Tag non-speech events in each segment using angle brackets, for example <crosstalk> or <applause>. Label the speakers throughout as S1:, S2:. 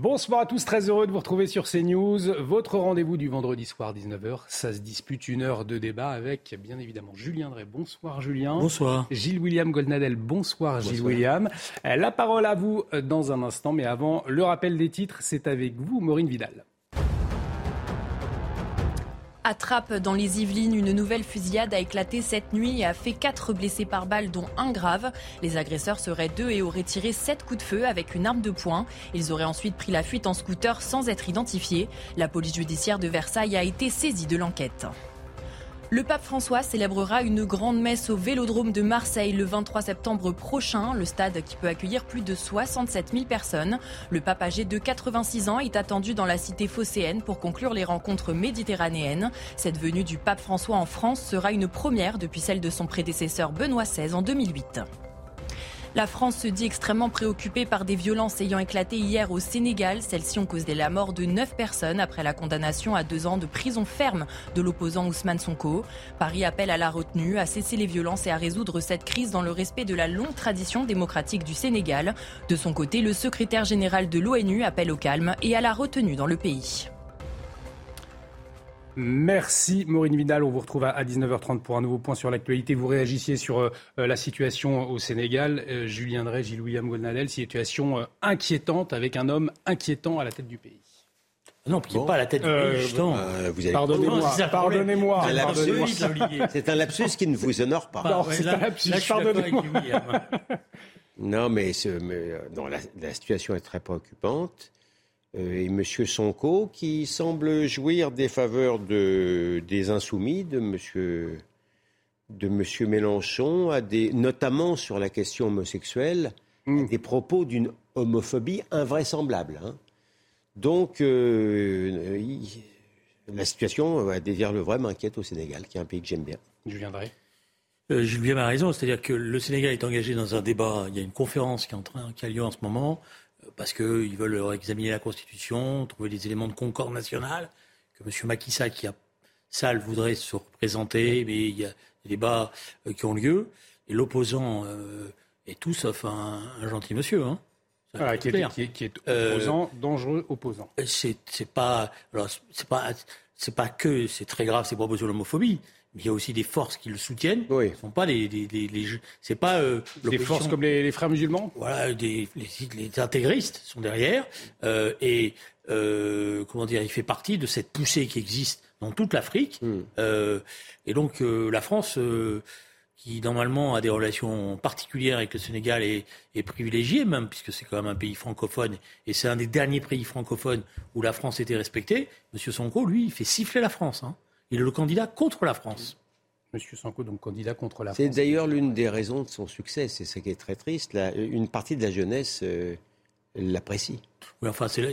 S1: Bonsoir à tous, très heureux de vous retrouver sur CNews. Votre rendez-vous du vendredi soir 19h, ça se dispute une heure de débat avec bien évidemment Julien Drey. Bonsoir Julien.
S2: Bonsoir.
S1: Gilles William Goldnadel. Bonsoir, Gilles William. Euh, La parole à vous euh, dans un instant, mais avant le rappel des titres, c'est avec vous Maureen Vidal.
S3: Attrape dans les Yvelines, une nouvelle fusillade a éclaté cette nuit et a fait quatre blessés par balle, dont un grave. Les agresseurs seraient deux et auraient tiré sept coups de feu avec une arme de poing. Ils auraient ensuite pris la fuite en scooter sans être identifiés. La police judiciaire de Versailles a été saisie de l'enquête. Le pape François célébrera une grande messe au Vélodrome de Marseille le 23 septembre prochain, le stade qui peut accueillir plus de 67 000 personnes. Le pape âgé de 86 ans est attendu dans la cité phocéenne pour conclure les rencontres méditerranéennes. Cette venue du pape François en France sera une première depuis celle de son prédécesseur Benoît XVI en 2008. La France se dit extrêmement préoccupée par des violences ayant éclaté hier au Sénégal. Celles-ci ont causé la mort de neuf personnes après la condamnation à deux ans de prison ferme de l'opposant Ousmane Sonko. Paris appelle à la retenue, à cesser les violences et à résoudre cette crise dans le respect de la longue tradition démocratique du Sénégal. De son côté, le secrétaire général de l'ONU appelle au calme et à la retenue dans le pays.
S1: Merci Maureen Vidal. On vous retrouve à 19h30 pour un nouveau point sur l'actualité. Vous réagissiez sur euh, la situation au Sénégal. Euh, Julien Drey, Gilles William Golnadel, situation euh, inquiétante avec un homme inquiétant à la tête du pays.
S2: Non, pas à la tête du
S1: Euh,
S2: pays, justement.
S4: Euh, vous avez-
S1: Pardonnez-moi,
S2: problème.
S1: pardonnez-moi.
S4: Un lapsus.
S1: pardonnez-moi.
S4: C'est un lapsus qui ne vous honore pas.
S1: Non, c'est un lapsus, pardonnez-moi.
S4: Non, mais, ce- mais, euh, non, la, la situation est très préoccupante. Euh, et M. Sonko, qui semble jouir des faveurs de, des insoumis, de M. de Monsieur Mélenchon, a des, notamment sur la question homosexuelle, a des propos d'une homophobie invraisemblable. hein. Donc, euh, il- la situation, à dire le vrai, m'inquiète au Sénégal, qui est un pays que j'aime bien.
S1: Julien Drey.
S2: Euh, William a raison, c'est-à-dire que le Sénégal est engagé dans un débat. Il y a une conférence qui, est en train, qui a lieu en ce moment euh, parce qu'ils veulent examiner la Constitution, trouver des éléments de concorde nationale, que M. Sall, qui a Sall voudrait se représenter, mais il y a des débats euh, qui ont lieu. Et l'opposant euh, est tout sauf un, un gentil monsieur. Hein.
S1: Voilà, qui, est, qui est- qui est
S2: Euh,
S1: opposant, dangereux opposant.
S2: c'est c'est pas alors c'est pas c'est pas que c'est très grave ces propos sur l'homophobie mais il y a aussi des forces qui le soutiennent
S4: Oui.
S2: ce sont pas les- c'est pas euh,
S1: Des forces comme les, les frères musulmans
S2: voilà des les, les intégristes sont derrière euh, et euh, comment dire il fait partie de cette poussée qui existe dans toute l'Afrique
S4: Mm.
S2: Euh, et donc la France qui normalement a des relations particulières avec le Sénégal est, est privilégiée même, puisque c'est quand même un pays francophone, et c'est un des derniers pays francophones où la France était respectée. Monsieur Sonko, lui, il fait siffler la France. hein. Il est le candidat contre la France.
S1: Monsieur Sanko, donc candidat contre la
S4: C'est
S1: France.
S4: d'ailleurs l'une des raisons de son succès, c'est ce qui est très triste. La- une partie de la jeunesse euh, l'apprécie.
S2: Oui, enfin, c'est là-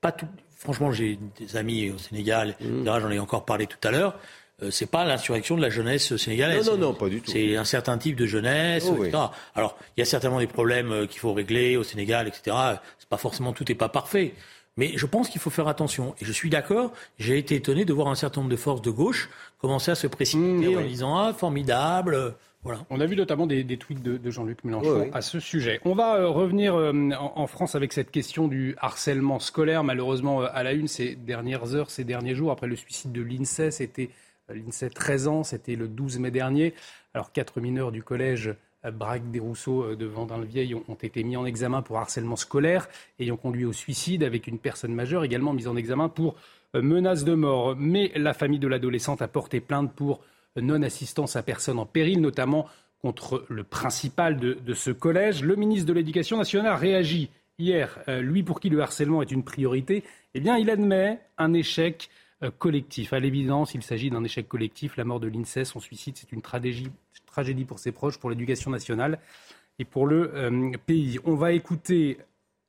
S2: pas tout. Franchement, j'ai des amis au Sénégal, etc., j'en ai encore parlé tout à l'heure. Euh, c'est pas l'insurrection de la jeunesse sénégalaise.
S4: Non, non, non, pas du tout.
S2: C'est un certain type de jeunesse,
S4: Oh,
S2: etc. Alors, il y a certainement des problèmes euh, qu'il faut régler au Sénégal, etc. C'est pas forcément tout n'est pas parfait. Mais je pense qu'il faut faire attention. Et je suis d'accord. J'ai été étonné de voir un certain nombre de forces de gauche commencer à se précipiter
S1: Mmh,
S2: en disant ah formidable, euh, voilà.
S1: On a vu notamment des, des tweets de, de Jean-Luc Mélenchon à ce sujet. On va euh, revenir euh, en, en France avec cette question du harcèlement scolaire. Malheureusement, euh, à la une ces dernières heures, ces derniers jours, après le suicide de l'INSEE, c'était l'INSEE 13 ans, c'était le 12 mai dernier. Alors, quatre mineurs du collège Braque des Rousseaux euh, de Vendin-le-Vieil ont, été mis en examen pour harcèlement scolaire, ayant conduit au suicide, avec une personne majeure également mise en examen pour euh, menace de mort. Mais la famille de l'adolescente a porté plainte pour non-assistance à personne en péril, notamment contre le principal de, de ce collège. Le ministre de l'Éducation nationale a réagi hier. Euh, lui, pour qui le harcèlement est une priorité, eh bien, il admet un échec euh, collectif. À l'évidence, il s'agit d'un échec collectif. La mort de l'INSEE, son suicide, c'est une tragédie, pour ses proches, pour l'éducation nationale. et pour le euh, pays. On va écouter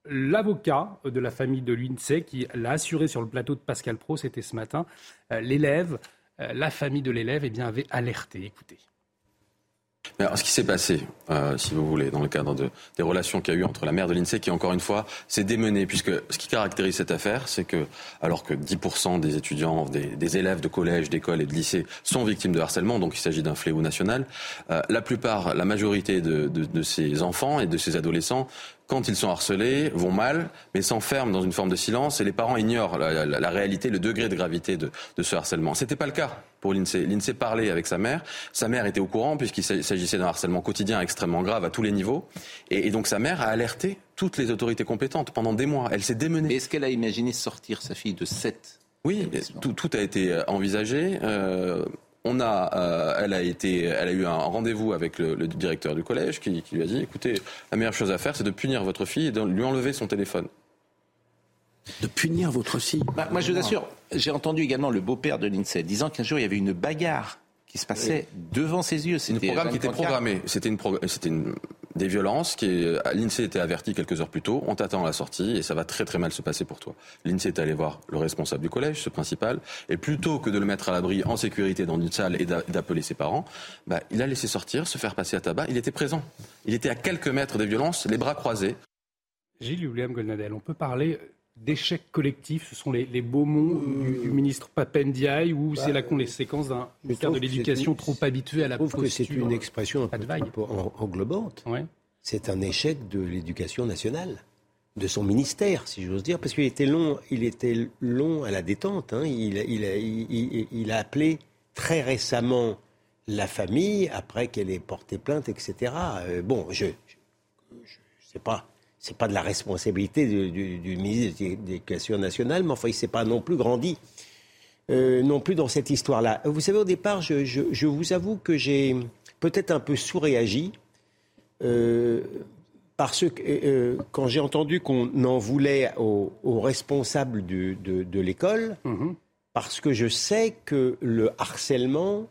S1: l'avocat de la famille de l'INSEE qui l'a assuré sur le plateau de Pascal Pro, c'était ce matin. Euh, l'élève, euh, la famille de l'élève eh bien, avait alerté. Écoutez.
S5: Alors, ce qui s'est passé, euh, si vous voulez, dans le cadre de, des relations qu'il y a eu entre la mère de l'INSEE, qui encore une fois s'est démenée, puisque ce qui caractérise cette affaire, c'est que alors que 10% des étudiants, des, élèves de collège, d'école et de lycée sont victimes de harcèlement, donc il s'agit d'un fléau national, euh, la plupart, la majorité de, de ces enfants et de ces adolescents quand ils sont harcelés, vont mal, mais s'enferment dans une forme de silence et les parents ignorent la, la, la réalité, le degré de gravité de, de ce harcèlement. C'était pas le cas pour l'INSEE. L'INSEE parlait avec sa mère. Sa mère était au courant puisqu'il s'agissait d'un harcèlement quotidien extrêmement grave à tous les niveaux. Et, et, donc sa mère a alerté toutes les autorités compétentes pendant des mois. Elle s'est démenée.
S6: Est-ce qu'elle a imaginé sortir sa fille de 7
S5: Oui, tout, tout, a été envisagé. Euh, on a, euh, elle a été, elle a eu un rendez-vous avec le, le directeur du collège qui, qui, lui a dit, écoutez, la meilleure chose à faire, c'est de punir votre fille et de lui enlever son téléphone.
S6: De punir votre fille bah, Moi, je vous assure, j'ai entendu également le beau-père de l'INSEE disant qu'un jour, il y avait une bagarre qui se passait oui. devant ses yeux.
S5: C'était un programme qui était programmé. C'était une, pro... une... des violences qui l'INSEE était averti quelques heures plus tôt. On t'attend à la sortie et ça va très très mal se passer pour toi. L'INSEE est allé voir le responsable du collège, ce principal, et plutôt que de le mettre à l'abri en sécurité dans une salle et d'appeler ses parents, bah, il a laissé sortir, se faire passer à tabac. Il était présent. Il était à quelques mètres des violences, les bras croisés.
S1: Gilles William Golnadel, on peut parler d'échec collectif Ce sont les, les beaux mots euh, du, du, ministre Papendiaï ou bah, c'est la conséquence d'un ministère de l'Éducation trop habitué à la
S4: posture Je trouve que c'est une expression un peu, un peu englobante.
S1: Ouais.
S4: C'est un échec de l'éducation nationale, de son ministère, si j'ose dire, parce qu'il était long, il était long à la détente. Hein. Il, il, il, il, a appelé très récemment la famille après qu'elle ait porté plainte, etc. Euh, bon, je ne sais pas c'est pas de la responsabilité du, du, du ministre de l'Éducation nationale, mais enfin, il s'est pas non plus grandi, euh, non plus dans cette histoire-là. Vous savez, au départ, je, je, je vous avoue que j'ai peut-être un peu sous-réagi, euh, parce que euh, quand j'ai entendu qu'on en voulait aux, responsables de, de l'école, mmh. parce que je sais que le harcèlement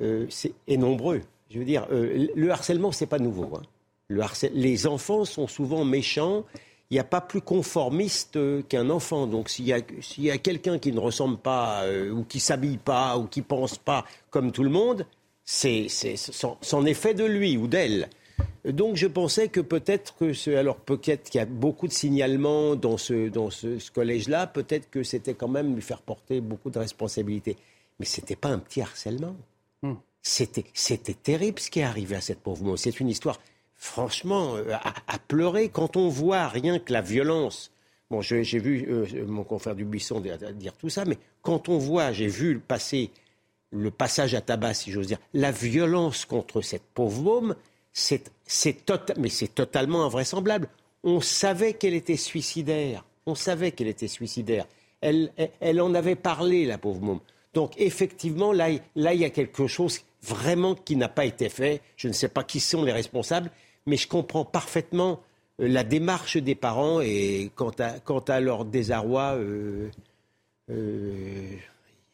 S4: euh, est, est, nombreux. Je veux dire, euh, le harcèlement, c'est pas nouveau. Hein les enfants sont souvent méchants. Il n'y a pas plus conformiste qu'un enfant. Donc s'il y a, s'il y a quelqu'un qui ne ressemble pas, euh, ou qui s'habille pas, ou qui pense pas comme tout le monde, c'est, c'est, c'en est fait de lui ou d'elle. Donc je pensais que peut-être que ce, alors peut-être qu'il y a beaucoup de signalements dans ce, dans ce, ce collège-là, peut-être que c'était quand même lui faire porter beaucoup de responsabilités. Mais c'était pas un petit harcèlement. Hmm. C'était, c'était terrible ce qui est arrivé à cette pauvre. C'est une histoire franchement, euh, à, pleurer quand on voit rien que la violence. Bon, j'ai vu euh, mon confrère du Buisson dire, tout ça, mais quand on voit, j'ai vu passer le passage à tabac, si j'ose dire, la violence contre cette pauvre môme, c'est mais c'est totalement invraisemblable. On savait qu'elle était suicidaire. On savait qu'elle était suicidaire. Elle, elle, elle, en avait parlé, la pauvre môme. Donc effectivement, là, là, il y a quelque chose vraiment qui n'a pas été fait. Je ne sais pas qui sont les responsables, mais je comprends parfaitement euh, la démarche des parents et quant à, quant à leur désarroi, euh, euh,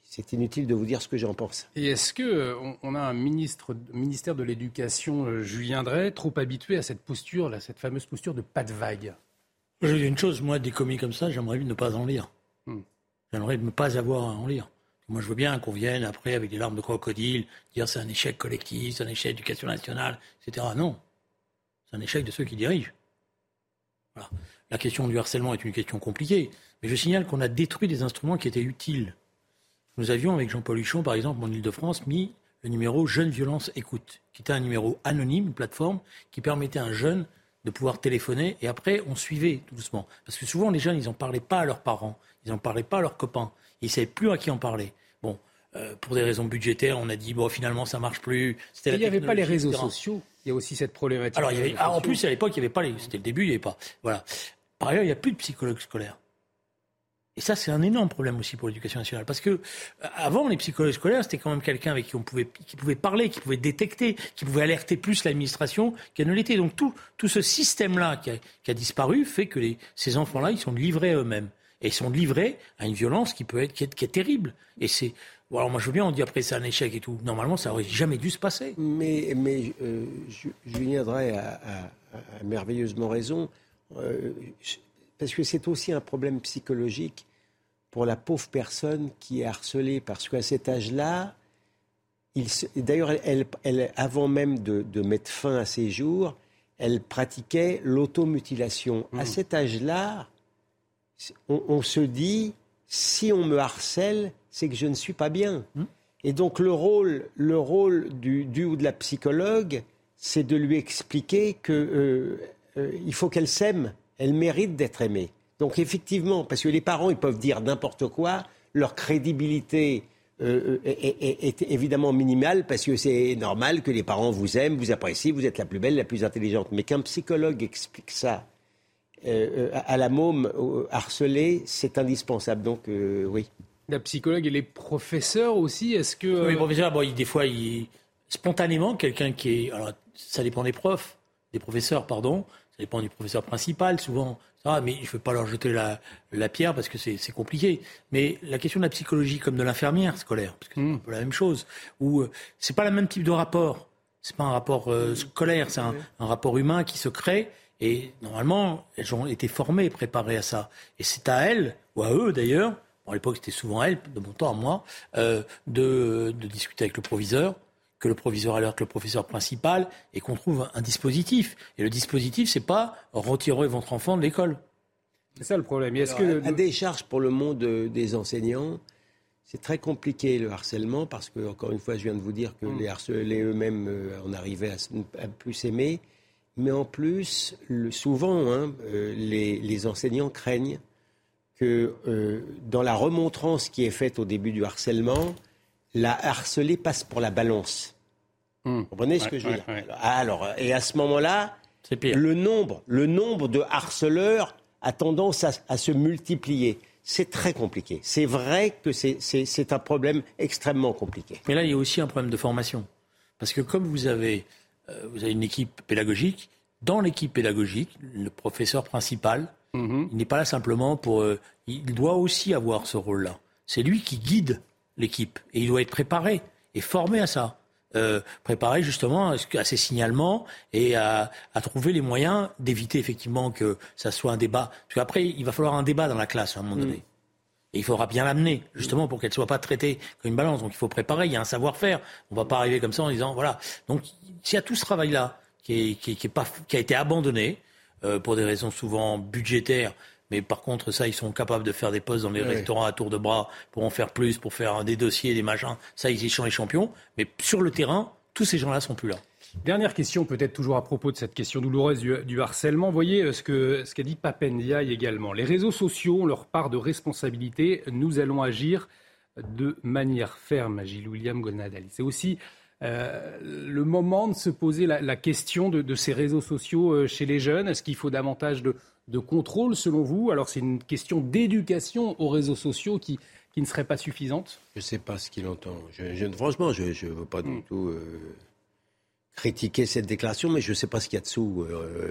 S4: c'est inutile de vous dire ce que j'en pense.
S1: Et est-ce que on, a un ministre, ministère de l'Éducation, Julien Drey, trop habitué à cette posture, là, cette fameuse posture de pas de vague?
S2: Je dis une chose, moi, des commis comme ça, j'aimerais ne pas en lire. Hmm. J'aimerais ne pas avoir à en lire. Moi, je veux bien qu'on vienne après avec des larmes de crocodile, dire c'est un échec collectif, c'est un échec d'éducation nationale, etc. Non, c'est un échec de ceux qui dirigent. La question du harcèlement est une question compliquée, mais je signale qu'on a détruit des instruments qui étaient utiles. Nous avions, avec Jean-Paul Huchon, par exemple, en Ile-de-France, mis le numéro Jeune Violence Écoute, qui était un numéro anonyme, une plateforme qui permettait à un jeune de pouvoir téléphoner et après on suivait doucement. Parce que souvent les jeunes, ils n'en parlaient pas à leurs parents, ils n'en parlaient pas à leurs copains, ils ne savaient plus à qui en parler. Bon, euh, pour des raisons budgétaires, on a dit bon finalement ça marche plus.
S1: Il n'y avait pas les réseaux sociaux. Il y a aussi cette problématique.
S2: Alors, il y avait, ah, en plus, à l'époque, il n'y avait pas les. C'était le début, il n'y avait pas. Voilà. Par ailleurs, il n'y a plus de psychologues scolaires. Et ça, c'est un énorme problème aussi pour l'éducation nationale. Parce que, euh, avant, les psychologues scolaires, c'était quand même quelqu'un avec qui on pouvait, qui pouvait parler, qui pouvait détecter, qui pouvait alerter plus l'administration qu'elle ne l'était. Donc, tout, tout ce système-là qui a, qui a, disparu fait que les, ces enfants-là, ils sont livrés à eux-mêmes. Et ils sont livrés à une violence qui peut être, qui est, qui est terrible. Et c'est, Bon, alors moi je veux bien, on dit après c'est un échec et tout. Normalement, ça aurait jamais dû se passer.
S4: Mais, mais euh, Julien Drey a, merveilleusement raison, euh, parce que c'est aussi un problème psychologique pour la pauvre personne qui est harcelée, parce qu'à cet âge-là, d'ailleurs, elle, elle, avant même de, de, mettre fin à ses jours, elle pratiquait l'automutilation. À mmh. cet âge-là, on, on, se dit, si on me harcèle, c'est que je ne suis pas bien. Mmh. Et donc le rôle, le rôle du, du ou de la psychologue, c'est de lui expliquer que euh, euh, il faut qu'elle s'aime, elle mérite d'être aimée. Donc effectivement, parce que les parents, ils peuvent dire n'importe quoi, leur crédibilité euh, est, évidemment minimale parce que c'est normal que les parents vous aiment, vous apprécient, vous êtes la plus belle, la plus intelligente. Mais qu'un psychologue explique ça à la môme harcelée, c'est indispensable. Donc oui.
S1: La psychologue et les professeurs aussi, est-ce que...
S2: Oui, les professeurs, bon, des fois, il... spontanément, quelqu'un qui est... Alors, ça dépend des profs, des professeurs, pardon, ça dépend du professeur principal, souvent, ça, mais je ne veux pas leur jeter la, la pierre parce que c'est compliqué. Mais la question de la psychologie comme de l'infirmière scolaire, parce que c'est hmm. un peu la même chose, où euh, c'est pas le même type de rapport. C'est pas un rapport euh, scolaire, c'est un, un rapport humain qui se crée. Et normalement, elles ont été formées, préparées à ça. Et c'est à elles, ou à eux d'ailleurs, à l'époque c'était souvent elle, de mon temps à moi, euh, de, discuter avec le proviseur, que le proviseur alerte le professeur principal et qu'on trouve un dispositif. Et le dispositif, c'est pas retirer votre enfant de l'école.
S1: C'est ça le problème. Est-ce
S4: que à des charges pour le monde des enseignants, c'est très compliqué le harcèlement parce que encore une fois, je viens de vous dire que mm. les harcelés eux-mêmes euh, en arrivaient à, plus aimer. Mais en plus, souvent, hein, euh, les, enseignants craignent que euh, dans la remontrance qui est faite au début du harcèlement, la harcelée passe pour la balance. Hmm. Vous comprenez ce que je veux dire Alors, et à ce moment-là, le nombre, le nombre de harceleurs a tendance à, se multiplier. C'est très compliqué. C'est vrai que c'est un problème extrêmement compliqué.
S2: Mais là, il y a aussi un problème de formation. Parce que comme vous avez, euh, vous avez une équipe pédagogique, dans l'équipe pédagogique, le professeur principal Mhm. Il n'est pas là simplement pour. Euh, il doit aussi avoir ce rôle-là. C'est lui qui guide l'équipe et il doit être préparé et formé à ça. Euh, préparé justement à ces signalements et à, trouver les moyens d'éviter effectivement que ça soit un débat. Parce qu'après, il va falloir un débat dans la classe à un moment donné. Mhm. Et il faudra bien l'amener, justement, pour qu'elle ne soit pas traitée comme une balance. Donc il faut préparer, il y a un savoir-faire. On ne va pas arriver comme ça en disant, voilà. Donc s'il y a tout ce travail-là qui, qui, qui, qui a été abandonné, euh, pour des raisons souvent budgétaires. Mais par contre, ça, ils sont capables de faire des postes dans les restaurants à tour de bras pour en faire plus, pour faire des dossiers, des machins. Ça, ils y sont les champions. Mais sur le terrain, tous ces gens-là sont plus là.
S1: Dernière question, peut-être toujours à propos de cette question douloureuse du, harcèlement. Voyez euh, ce qu'a ce dit Papendiaï également. Les réseaux sociaux ont leur part de responsabilité. Nous allons agir de manière ferme, Gilles William Gonadali. C'est aussi euh, le moment de se poser la, question de, ces réseaux sociaux euh, chez les jeunes Est-ce qu'il faut davantage de, contrôle selon vous? Alors c'est une question d'éducation aux réseaux sociaux qui, ne serait pas suffisante?
S4: Je ne sais pas ce qu'il entend. franchement, je ne veux pas du hmm. tout euh, critiquer cette déclaration, mais je ne sais pas ce qu'il y a dessous.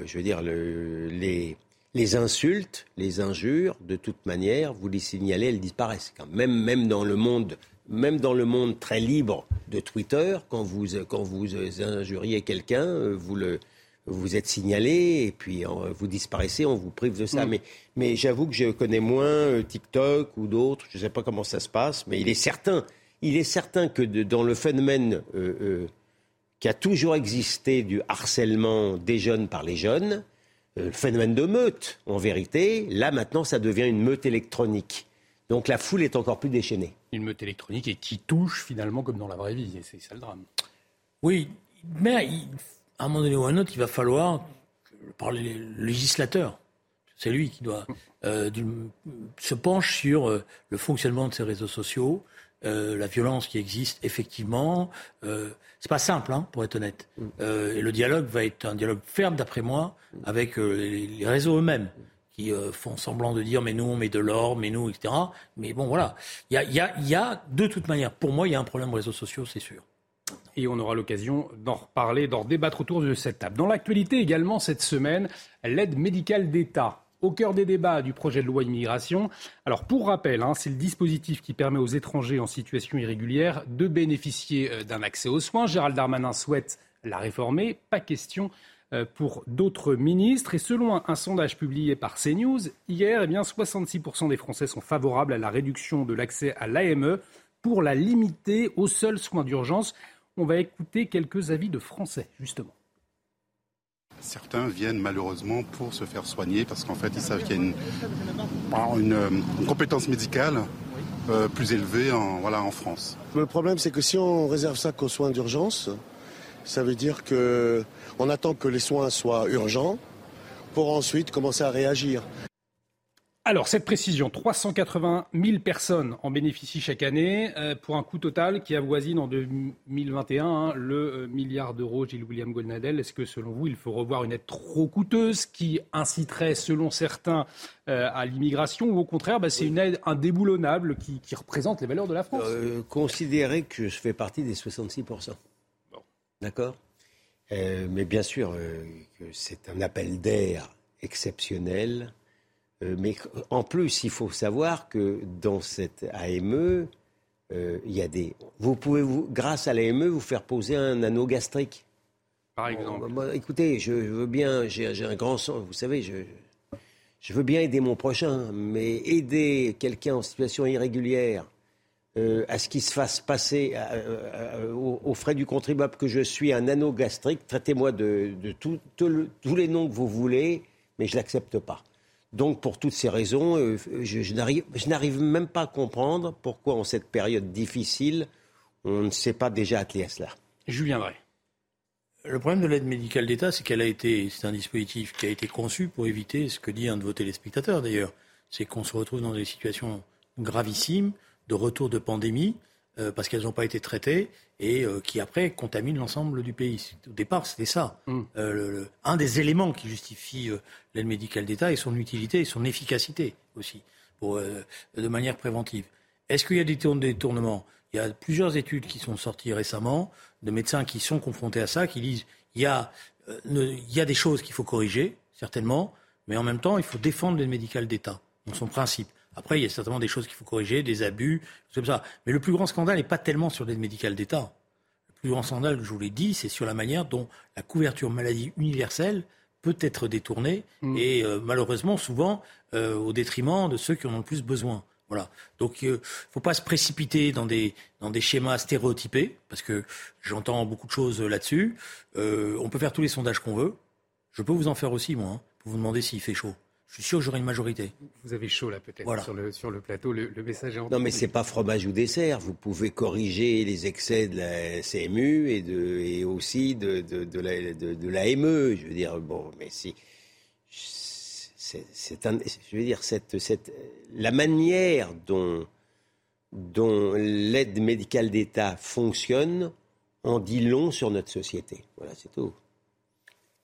S4: je veux dire, les, les insultes, les injures, de toute manière, vous les signalez, elles disparaissent. Même, même dans le monde même dans le monde très libre de Twitter, quand vous, quand vous injuriez quelqu'un, euh, vous, le, vous êtes signalé et puis vous disparaissez, on vous prive de ça. Mm. Mais, mais j'avoue que je connais moins euh, TikTok ou d'autres, je ne sais pas comment ça se passe, mais il est certain, il est certain que dans le phénomène euh, qui a toujours existé du harcèlement des jeunes par les jeunes, le phénomène de meute, en vérité, là maintenant ça devient une meute électronique. Donc la foule est encore plus déchaînée.
S1: Une meute électronique et qui touche finalement comme dans la vraie vie, c'est ça le drame.
S2: Oui, mais à un moment donné ou à un autre, il va falloir parler le législateur. C'est lui qui doit euh, se pencher sur euh, le fonctionnement de ces réseaux sociaux, euh, la violence qui existe effectivement. Euh, c'est pas simple, hein, pour être honnête. Mm. et le dialogue va être un dialogue ferme, d'après moi, avec les réseaux eux-mêmes qui euh, font semblant de dire mais nous on met de l'or, mais nous, etc. Mais bon, voilà. Il y a, de toute manière, pour moi, il y a un problème aux réseaux sociaux, c'est sûr.
S1: Et on aura l'occasion d'en reparler, d'en débattre autour de cette table. Dans l'actualité également cette semaine, l'aide médicale d'État au cœur des débats du projet de loi immigration. Alors pour rappel, hein, c'est le dispositif qui permet aux étrangers en situation irrégulière de bénéficier euh, d'un accès aux soins. Gérald Darmanin souhaite la réformer. Pas question pour d'autres ministres. Et selon un, sondage publié par CNews hier, eh bien 66% des Français sont favorables à la réduction de l'accès à l'AME pour la limiter aux seuls soins d'urgence. On va écouter quelques avis de Français, justement.
S7: Certains viennent malheureusement pour se faire soigner parce qu'en fait ils savent qu'il y a une, une, compétence médicale euh, plus élevée en, voilà, en France.
S8: Le problème c'est que si on réserve ça qu'aux soins d'urgence, ça veut dire qu'on attend que les soins soient urgents pour ensuite commencer à réagir.
S1: Alors, cette précision, 380 000 personnes en bénéficient chaque année euh, pour un coût total qui avoisine en 2021 hein, le euh, milliard d'euros. Gilles William Goldnadel, est-ce que selon vous, il faut revoir une aide trop coûteuse qui inciterait, selon certains, euh, à l'immigration ou au contraire, bah, c'est une aide indéboulonnable qui, représente les valeurs de la France?
S4: Considérez que je fais partie des 66 D'accord Mais bien sûr que c'est un appel d'air exceptionnel euh, mais en plus, il faut savoir que dans cette AME, euh, il y a des. Vous pouvez, vous, grâce à l'AME, vous faire poser un anneau gastrique.
S1: Par exemple.
S4: écoutez, je veux bien, j'ai un grand sens, vous savez, je, je veux bien aider mon prochain, mais aider quelqu'un en situation irrégulière euh, à ce qu'il se fasse passer aux, frais du contribuable que je suis un anneau gastrique, traitez-moi de, de tous les noms que vous voulez, mais je ne l'accepte pas. Donc, pour toutes ces raisons, euh, je, n'arrive même pas à comprendre pourquoi, en cette période difficile, on ne s'est pas déjà attelé à cela.
S1: Julien Drey.
S2: Le problème de l'aide médicale d'État, c'est qu'elle a été, c'est un dispositif qui a été conçu pour éviter ce que dit un de vos téléspectateurs d'ailleurs, c'est qu'on se retrouve dans des situations gravissimes de retour de pandémie euh, parce qu'elles n'ont pas été traitées et euh, qui après contaminent l'ensemble du pays. Au départ, c'était ça. Mm. Euh, un des éléments qui justifie l'aide médicale d'État et son utilité et son efficacité aussi, pour, de manière préventive. Est-ce qu'il y a des détournements Il y a plusieurs études qui sont sorties récemment de médecins qui sont confrontés à ça, qui disent il y a, il y a des choses qu'il faut corriger, certainement, mais en même temps, il faut défendre l'aide médicale d'État dans son principe. Après, il y a certainement des choses qu'il faut corriger, des abus, comme ça. Mais le plus grand scandale n'est pas tellement sur l'aide médicale d'État. Le plus grand scandale, je vous l'ai dit, c'est sur la manière dont la couverture maladie universelle peut être détournée mm. et euh, malheureusement souvent euh, au détriment de ceux qui en ont le plus besoin. Voilà. Donc, il euh, ne faut pas se précipiter dans des, dans des schémas stéréotypés, parce que j'entends beaucoup de choses là-dessus. on peut faire tous les sondages qu'on veut. Je peux vous en faire aussi, moi, hein, pour vous demander s'il fait chaud je suis sûr que j'aurai une majorité.
S1: Vous avez chaud là peut-être sur, le, sur le plateau, le, message est
S4: Non mais c'est pas fromage ou dessert, vous pouvez corriger les excès de la CMU et, de, et aussi de, de, de la, de, l'AME, je veux dire, bon, mais si... C'est un, je veux dire, cette, cette, la manière dont, dont l'aide médicale d'État fonctionne en dit long sur notre société. Voilà, c'est tout.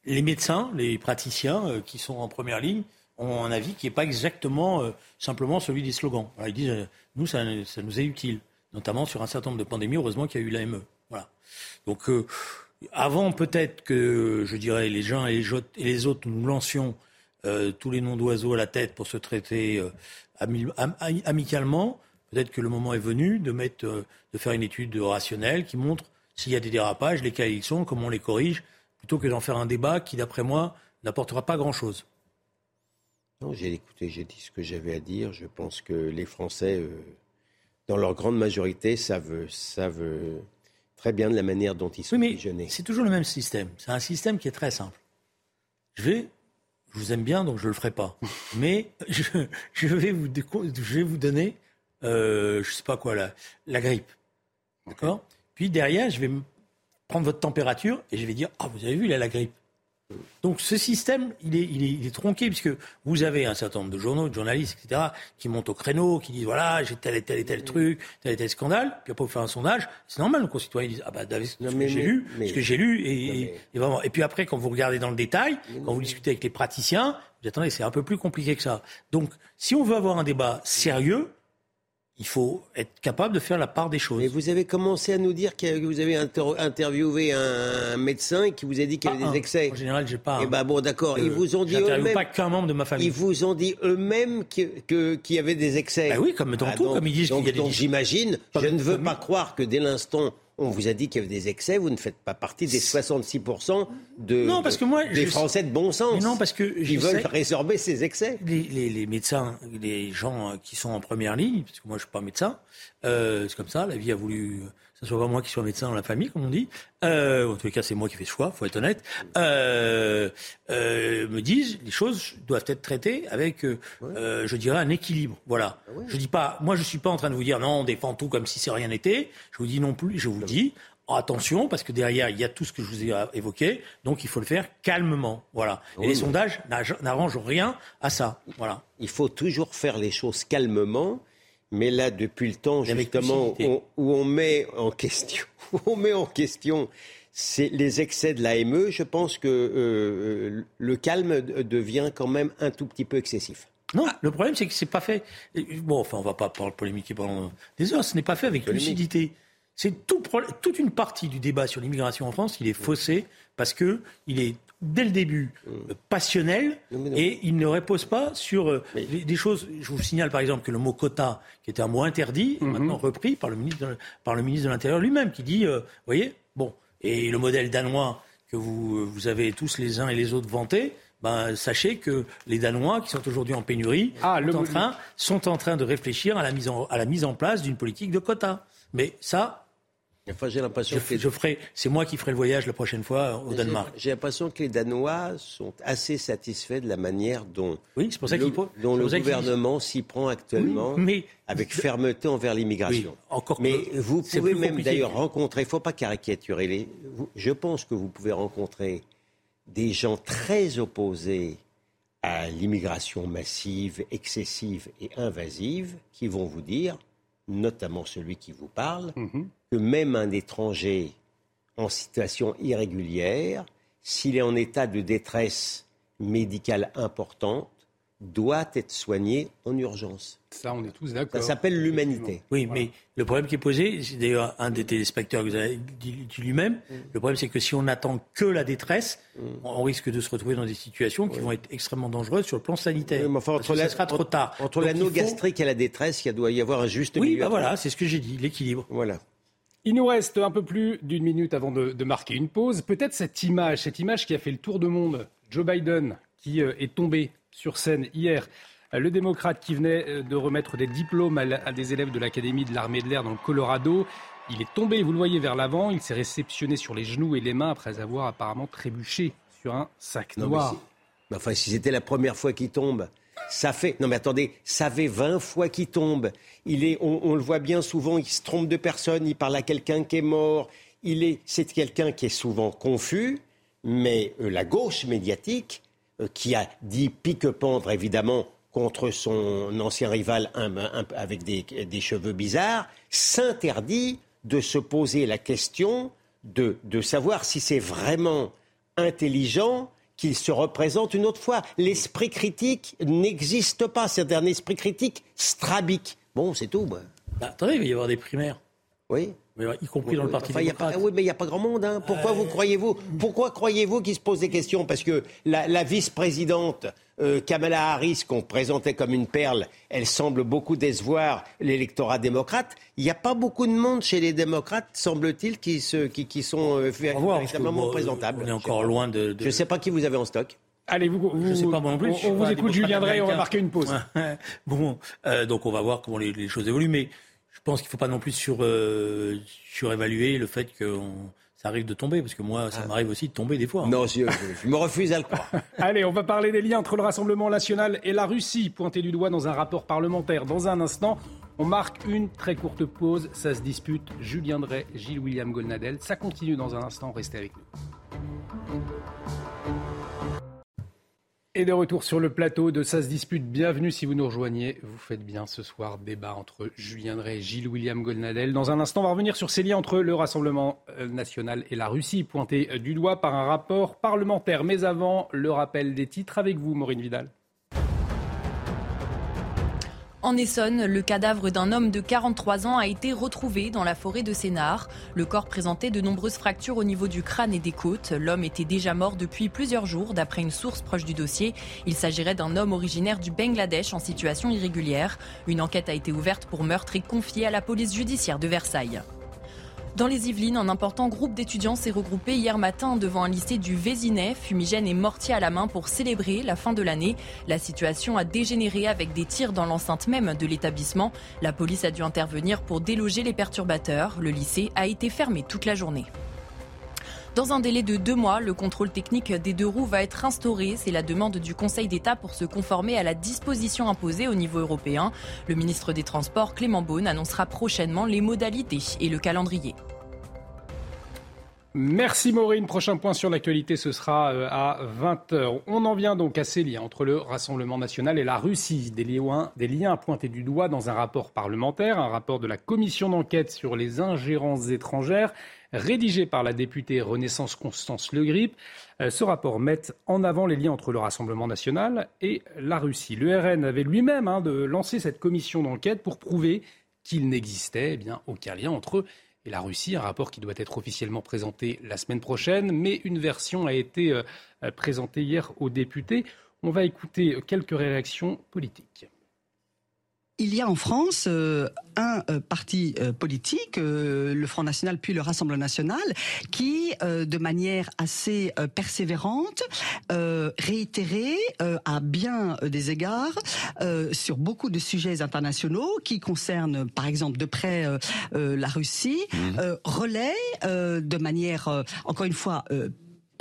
S2: Les médecins, les praticiens euh, qui sont en première ligne, un avis qui n'est pas exactement euh, simplement celui des slogans. ils disent, euh, nous, ça, nous est utile, notamment sur un certain nombre de pandémies. Heureusement qu'il y a eu l'AME. Voilà. Donc, euh, avant peut-être que, je dirais, les gens et les, autres, nous lancions tous les noms d'oiseaux à la tête pour se traiter amicalement, peut-être que le moment est venu de, de faire une étude rationnelle qui montre s'il y a des dérapages, lesquels ils sont, comment on les corrige, plutôt que d'en faire un débat qui, d'après moi, n'apportera pas grand-chose.
S4: Non, j'ai écouté, j'ai dit ce que j'avais à dire. Je pense que les Français, euh, dans leur grande majorité, savent, savent très bien de la manière dont ils sont oui, mais
S2: C'est toujours le même système. C'est un système qui est très simple. Je vais, je vous aime bien, donc je ne le ferai pas. <laughs> mais je, vais, vous, je vais vous donner, euh, je ne sais pas quoi, la, la grippe. D'accord? Puis derrière, je vais prendre votre température et je vais dire, ah, vous avez vu, il a la grippe? Donc ce système, il est, il, est, tronqué, puisque vous avez un certain nombre de journaux, de journalistes, etc., qui montent au créneau, qui disent, voilà, j'ai tel et tel et tel truc, tel et tel scandale, puis après vous faites un sondage, c'est normal, nos concitoyens disent, ah bah, ce que j'ai lu, ce que j'ai lu, et, vraiment. Et puis après, quand vous regardez dans le détail, quand vous discutez avec les praticiens, vous attendez, c'est un peu plus compliqué que ça. Donc, si on veut avoir un débat sérieux, il faut être capable de faire la part des choses.
S4: Et vous avez commencé à nous dire que vous avez interviewé un médecin qui vous a dit qu'il y avait des excès.
S2: En général, j'ai pas.
S4: Eh ben bon, d'accord. Ils vous ont dit eux-mêmes.
S2: pas qu'un membre de ma famille.
S4: Ils vous ont dit eux-mêmes qu'il y avait des excès.
S2: Ben oui, comme dans ah, tout, comme ils disent qu'il y a des.
S4: Donc j'imagine, je ne veux pas croire que dès l'instant on vous a dit qu'il y avait des excès, vous ne faites pas partie des 66% de,
S2: non, parce que moi,
S4: des Français de bon sens.
S2: non, parce que
S4: ils veulent résorber ces excès.
S2: Les, médecins, les gens qui sont en première ligne, parce que moi je suis pas médecin, euh, c'est comme ça, la vie a voulu ce soit pas moi qui sois médecin dans la famille, comme on dit, euh, en tous les cas c'est moi qui fais ce choix, faut être honnête, euh, euh, me disent les choses doivent être traitées avec, euh, euh, je dirais, un équilibre. Voilà. Ah je dis pas, moi je suis pas en train de vous dire non, on défend tout comme si c'est rien n'était. Je vous dis non plus, je vous dis attention parce que derrière il y a tout ce que je vous ai évoqué, donc il faut le faire calmement. Voilà. Et les sondages n'arrangent rien à ça. Voilà.
S4: Il faut toujours faire les choses calmement mais là, depuis le temps, justement, où on met en question, <laughs> on met en question les excès de l'AME, je pense que euh, le calme devient quand même un tout petit peu excessif.
S2: Non, le problème c'est que c'est pas fait. Bon, enfin, on va pas polémiquer pendant des heures. Ce n'est pas fait avec lucidité. C'est tout, toute une partie du débat sur l'immigration en France qui est faussé parce que il est dès le début mm. passionnel et il ne repose pas sur euh, des, choses. Je vous signale par exemple que le mot quota, qui était un mot interdit, est mm-hmm. maintenant repris par le ministre de, par le ministre de l'Intérieur lui-même, qui dit, euh, voyez, bon, et le modèle danois que vous, vous avez tous les uns et les autres vanté, ben, sachez que les Danois, qui sont aujourd'hui en pénurie, ah, sont, en train, sont, en train, de réfléchir à la mise en, à la mise en place d'une politique de quotas. Mais ça,
S4: j'ai l'impression
S2: que je ferai, c'est moi qui ferai le voyage la prochaine fois au Danemark.
S4: J'ai l'impression que les Danois sont assez satisfaits de la manière dont,
S2: oui, pour ça
S4: le, dont le gouvernement s'y prend actuellement, mais avec fermeté envers l'immigration. encore mais vous pouvez même d'ailleurs rencontrer, il ne faut pas caricaturer les. Je pense que vous pouvez rencontrer des gens très opposés à l'immigration massive, excessive et invasive, qui vont vous dire, notamment celui qui vous parle, mhm. que même un étranger en situation irrégulière, s'il est en état de détresse médicale importante, doit être soigné en urgence.
S1: Ça, on est tous d'accord.
S4: Ça s'appelle l'humanité.
S2: Oui, mais le problème qui est posé, c'est d'ailleurs un des téléspectateurs que vous avez dit, lui-même, mm. le problème c'est que si on n'attend que la détresse, mm. on risque de se retrouver dans des situations qui vont être extrêmement dangereuses sur le plan sanitaire.
S4: mais enfin, entre la,
S2: sera trop tard.
S4: Entre l'anneau gastrique et la détresse, il doit y avoir un juste
S2: oui,
S4: milieu.
S2: Oui, bah voilà, c'est ce que j'ai dit, l'équilibre.
S4: Voilà.
S1: Il nous reste un peu plus d'une minute avant de, marquer une pause. Peut-être cette image, cette image qui a fait le tour du monde. Joe Biden qui euh, est tombé sur scène hier. Le démocrate qui venait euh, de remettre des diplômes à, des élèves de l'Académie de l'armée de l'air dans le Colorado. Il est tombé, vous le voyez, vers l'avant. Il s'est réceptionné sur les genoux et les mains après avoir apparemment trébuché sur un sac noir.
S4: enfin, si c'était la première fois qu'il tombe, ça fait, non mais attendez, ça fait 20 fois qu'il tombe. Il est, on, le voit bien souvent, il se trompe de personne, il parle à quelqu'un qui est mort. Il est, c'est quelqu'un qui est souvent confus, mais euh, la gauche médiatique, qui a dit pique-pendre évidemment contre son ancien rival avec des, cheveux bizarres, s'interdit de se poser la question de savoir si c'est vraiment intelligent qu'il se représente une autre fois. L'esprit critique n'existe pas. C'est un esprit critique strabique. Bon, c'est tout. Bah,
S2: attendez, il va y avoir des primaires.
S4: Oui.
S2: Y compris dans le Parti démocrate.
S4: oui, mais il n'y a pas grand monde. Hein. Pourquoi vous croyez-vous Pourquoi croyez-vous qu'il se pose des questions? Parce que la, vice-présidente euh, Kamala Harris, qu'on présentait comme une perle, elle semble beaucoup décevoir l'électorat démocrate. Il n'y a pas beaucoup de monde chez les démocrates, semble-t-il, qui, qui, sont euh, véritablement présentables.
S2: On est encore loin de,
S4: Je ne sais pas qui vous avez en stock.
S1: Allez, vous,
S2: je sais pas moi non plus.
S1: On, vous écoute, Julien Drey, on va marquer une pause. <laughs>
S2: bon, euh, donc on va voir comment les, les choses évoluent. Mais je pense qu'il ne faut pas non plus sur, euh, surévaluer le fait que ça arrive de tomber, parce que moi, ça ah. m'arrive aussi de tomber des fois. Hein.
S4: Non, je, me refuse à le croire. <laughs>
S1: Allez, on va parler des liens entre le Rassemblement national et la Russie, pointé du doigt dans un rapport parlementaire. Dans un instant, on marque une très courte pause. Ça se dispute. Julien Drey, Gilles William Golnadel. Ça continue dans un instant. Restez avec nous. Et de retour sur le plateau de Ça dispute, bienvenue si vous nous rejoignez. Vous faites bien ce soir débat entre Julien Drey et Gilles William Golnadel. Dans un instant, on va revenir sur ces liens entre le Rassemblement euh, national et la Russie, pointé euh, du doigt par un rapport parlementaire. Mais avant, le rappel des titres avec vous, Maureen Vidal.
S3: En Essonne, le cadavre d'un homme de 43 ans a été retrouvé dans la forêt de Sénart. Le corps présentait de nombreuses fractures au niveau du crâne et des côtes. L'homme était déjà mort depuis plusieurs jours, d'après une source proche du dossier. Il s'agirait d'un homme originaire du Bangladesh en situation irrégulière. Une enquête a été ouverte pour meurtre et confiée à la police judiciaire de Versailles. Dans les Yvelines, un important groupe d'étudiants s'est regroupé hier matin devant un lycée du Vésinet, fumigène et mortier à la main pour célébrer la fin de l'année. La situation a dégénéré avec des tirs dans l'enceinte même de l'établissement. La police a dû intervenir pour déloger les perturbateurs. Le lycée a été fermé toute la journée. Dans un délai de deux mois, le contrôle technique des deux roues va être instauré. C'est la demande du Conseil d'État pour se conformer à la disposition imposée au niveau européen. Le ministre des Transports, Clément Beaune, annoncera prochainement les modalités et le calendrier.
S1: Merci Maureen. Prochain point sur l'actualité, ce sera euh, à 20h. On en vient donc à ces liens entre le Rassemblement national et la Russie. Des liens, des liens pointés du doigt dans un rapport parlementaire, un rapport de la commission d'enquête sur les ingérences étrangères, rédigé par la députée Renaissance Constance Le Grip. Euh, ce rapport met en avant les liens entre le Rassemblement national et la Russie. Le RN avait lui-même hein, de lancer cette commission d'enquête pour prouver qu'il n'existait eh aucun lien entre eux et la Russie, un rapport qui doit être officiellement présenté la semaine prochaine, mais une version a été euh, présentée hier aux députés. On va écouter quelques réactions politiques.
S9: Il y a en France euh, un euh, parti politique, le Front National puis le Rassemblement National, qui, de manière assez persévérante, réitérée à bien des égards sur beaucoup de sujets internationaux qui concernent, par exemple, de près la Russie, mmh. relaie de manière, encore une fois,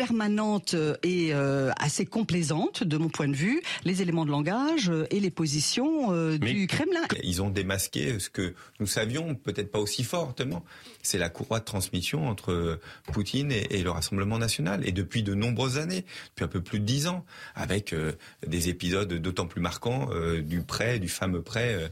S9: permanente et euh, assez complaisante de mon point de vue les éléments de langage euh, et les positions euh, du Kremlin.
S10: Ils ont démasqué ce que nous savions, peut-être pas aussi fortement. C'est la courroie de transmission entre Poutine et, le Rassemblement national. Et depuis de nombreuses années, depuis un peu plus de dix ans, avec des épisodes d'autant plus marquants du prêt, du fameux prêt,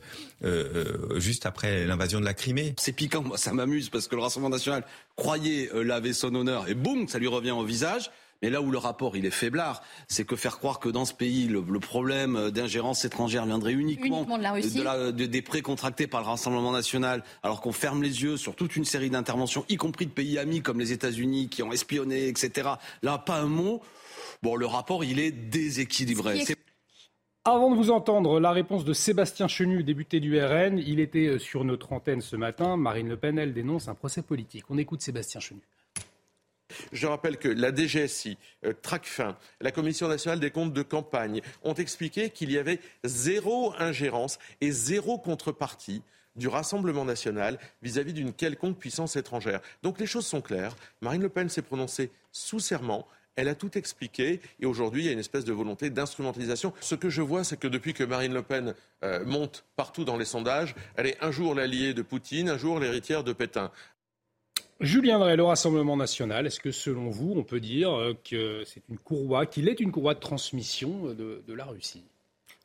S10: juste après l'invasion de la Crimée.
S11: C'est piquant, moi ça m'amuse parce que le Rassemblement national croyait laver son honneur et boum, ça lui revient au visage. Mais là où le rapport il est faiblard, c'est que faire croire que dans ce pays le, problème d'ingérence étrangère viendrait uniquement,
S12: de la Russie.
S11: des prêts contractés par le Rassemblement national, alors qu'on ferme les yeux sur toute une série d'interventions, y compris de pays amis comme les États-Unis qui ont espionné, etc. Là, pas un mot. Bon, le rapport il est déséquilibré.
S1: Avant de vous entendre, la réponse de Sébastien Chenu, député du RN, il était euh, sur notre antenne ce matin. Marine Le Pen, elle dénonce un procès politique. On écoute Sébastien Chenu.
S13: Je rappelle que la DGSI, euh, TRACFIN, la Commission nationale des comptes de campagne ont expliqué qu'il y avait zéro ingérence et zéro contrepartie du Rassemblement national vis-à-vis d'une quelconque puissance étrangère. Donc les choses sont claires. Marine Le Pen s'est prononcée sous serment. Elle a tout expliqué et aujourd'hui il y a une espèce de volonté d'instrumentalisation. Ce que je vois, c'est que depuis que Marine Le Pen euh, monte partout dans les sondages, elle est un jour l'alliée de Poutine, un jour l'héritière de Pétain.
S1: Julien Drey, le Rassemblement national, est-ce que selon vous, on peut dire euh, que c'est une courroie, qu'il est une courroie de transmission de, la Russie?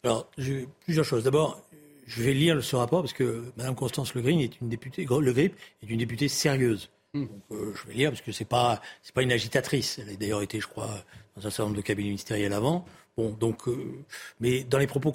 S2: Alors, j'ai plusieurs choses. D'abord, je vais lire ce rapport parce que Mme Constance Le Grip est une députée, Le Grip est une députée sérieuse. Euh, je vais lire parce que c'est pas c'est pas une agitatrice. Elle a d'ailleurs été, je crois, dans un certain nombre de cabinets ministériels avant. Bon, donc, mais dans les propos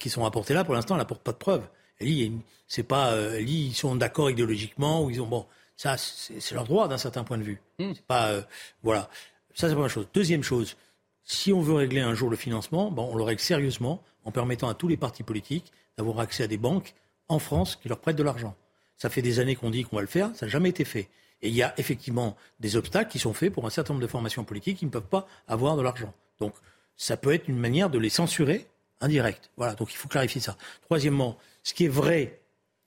S2: qui sont apportés là, pour l'instant, elle n'apporte pas de preuves. Elle dit, c'est pas, elle dit, ils sont d'accord idéologiquement ou ils ont bon. Ça, c'est leur droit d'un certain point de vue. Hmm. pas, euh, voilà. Ça, c'est la première chose. Deuxième chose, si on veut régler un jour le financement, bon, on le règle sérieusement en permettant à tous les partis politiques d'avoir accès à des banques en France qui leur prêtent de l'argent. Ça fait des années qu'on dit qu'on va le faire, ça n'a jamais été fait. Et il y a effectivement des obstacles qui sont faits pour un certain nombre de formations politiques qui ne peuvent pas avoir de l'argent. Donc, ça peut être une manière de les censurer indirect. Voilà, donc il faut clarifier ça. Troisièmement, ce qui est vrai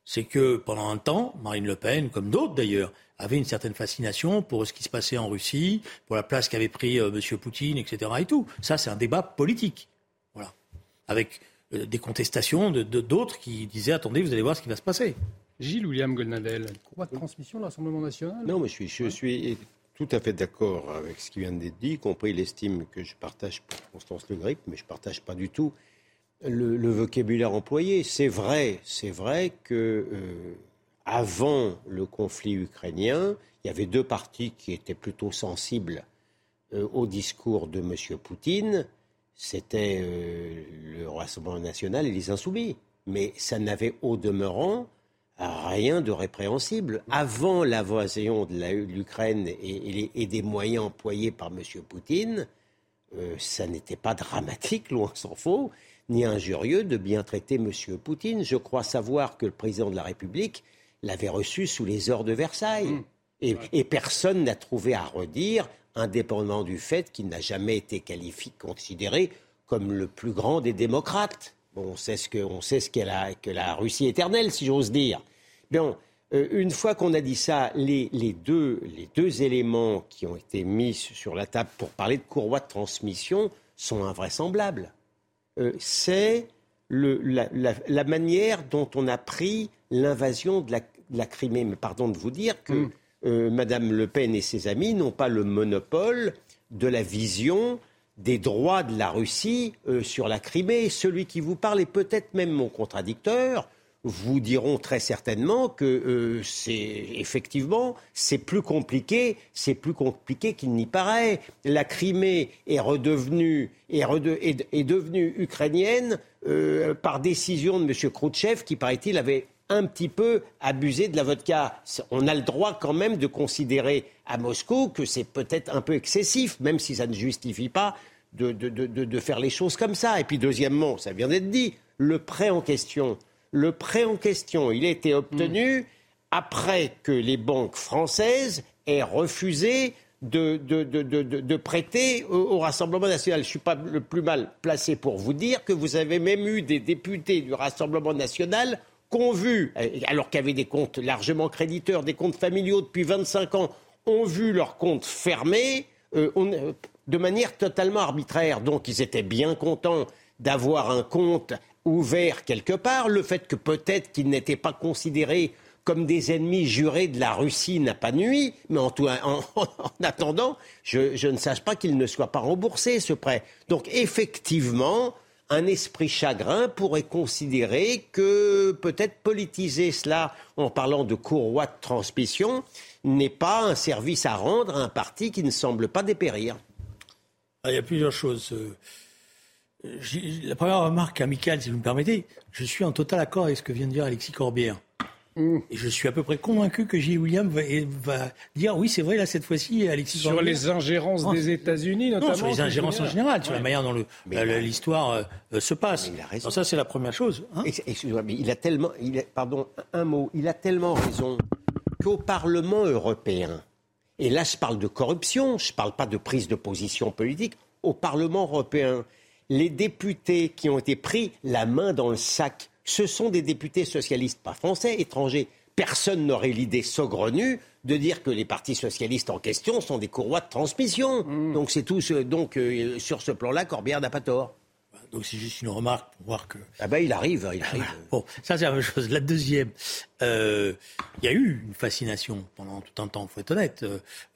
S2: c'est que pendant un temps, Marine Le Pen, comme d'autres d'ailleurs, avait une certaine fascination pour ce qui se passait en Russie, pour la place qu'avait pris euh, M. Poutine, etc. Et tout. Ça, c'est un débat politique. Voilà. Avec euh, des contestations de, d'autres qui disaient attendez, vous allez voir ce qui va se passer.
S1: Gilles William Golnadel, quoi de transmission de l'Assemblée national
S4: Non, mais je suis, je suis tout à fait d'accord avec ce qui vient d'être dit, y compris l'estime que je partage pour Constance Le Grip, mais je ne partage pas du tout le, vocabulaire employé. C'est vrai, c'est vrai que euh, avant le conflit ukrainien, il y avait deux partis qui étaient plutôt sensibles euh, au discours de M. Poutine. C'était euh, le Rassemblement national et les Insoumis. mais ça n'avait au demeurant rien de répréhensible. Avant l'invasion de l'Ukraine et, des moyens employés par M. Poutine, euh, ça n'était pas dramatique, loin s'en faut, ni injurieux de bien traiter M. Poutine. Je crois savoir que le président de la République l'avait reçu sous les ors de Versailles. Mmh. Et, personne n'a trouvé à redire, indépendamment du fait qu'il n'a jamais été qualifié, considéré comme le plus grand des démocrates. Bon, on sait ce que, on sait ce qu'est la, que la Russie éternelle, si j'ose dire. Bien, euh, une fois qu'on a dit ça, les, deux, les deux éléments qui ont été mis sur la table pour parler de courroie de transmission sont invraisemblables. Euh, c'est la, manière dont on a pris l'invasion de la, Crimée. Mais pardon de vous dire que mm. euh, Mme Le Pen et ses amis n'ont pas le monopole de la vision des droits de la Russie sur la Crimée. Celui qui vous parle est peut-être même mon contradicteur vous diront très certainement que euh, c'est effectivement c'est plus compliqué, c'est plus compliqué qu'il n'y paraît. La Crimée est redevenue est, est, devenue ukrainienne euh, par décision de M. Khrouchtchev qui paraît-il avait un petit peu abusé de la vodka. On a le droit quand même de considérer à Moscou que c'est peut-être un peu excessif, même si ça ne justifie pas de, de faire les choses comme ça. Et puis deuxièmement, ça vient d'être dit, le prêt en question le prêt en question, il a été obtenu après que les banques françaises aient refusé de, prêter au, Rassemblement national. Je ne suis pas le plus mal placé pour vous dire que vous avez même eu des députés du Rassemblement national qui vu, alors qu'il y avait des comptes largement créditeurs, des comptes familiaux depuis 25 ans, ont vu leurs comptes fermés euh, de manière totalement arbitraire. Donc ils étaient bien contents d'avoir un compte ouvert quelque part. Le fait que peut-être qu'ils n'étaient pas considérés comme des ennemis jurés de la Russie n'a pas nuit, mais en, <laughs> attendant, je, ne sache pas qu'il ne soit pas remboursé, ce prêt. Donc effectivement, un esprit chagrin pourrait considérer que peut-être politiser cela en parlant de courroie de transmission n'est pas un service à rendre à un parti qui ne semble pas dépérir.
S2: Ah, il y a plusieurs choses. Euh, la première remarque amicale, si vous me permettez, je suis en total accord avec ce que vient de dire Alexis Corbière. Et je suis à peu près convaincu que J. William va, dire oui, c'est vrai, là, cette fois-ci, Alexis
S1: Sur les ingérences des États-Unis, notamment. Non,
S2: sur les ingérences en général, sur la manière dont l'histoire euh, euh, se passe. ça, c'est la première chose.
S4: Hein. Excusez-moi, mais il a tellement. Il pardon, un mot. Il a tellement raison qu'au Parlement européen, et là, je parle de corruption, je ne parle pas de prise de position politique, au Parlement européen, les députés qui ont été pris la main dans le sac, ce sont des députés socialistes, pas français, étrangers. Personne n'aurait l'idée saugrenue de dire que les partis socialistes en question sont des courroies de transmission. Mm. Donc c'est tout. donc euh, sur ce plan-là, Corbière n'a pas tort.
S2: Donc c'est juste une remarque pour voir que.
S4: Ah ben il arrive, il arrive.
S2: bon, ça c'est la même chose. La deuxième, euh, il y a eu une fascination pendant tout un temps, faut être honnête,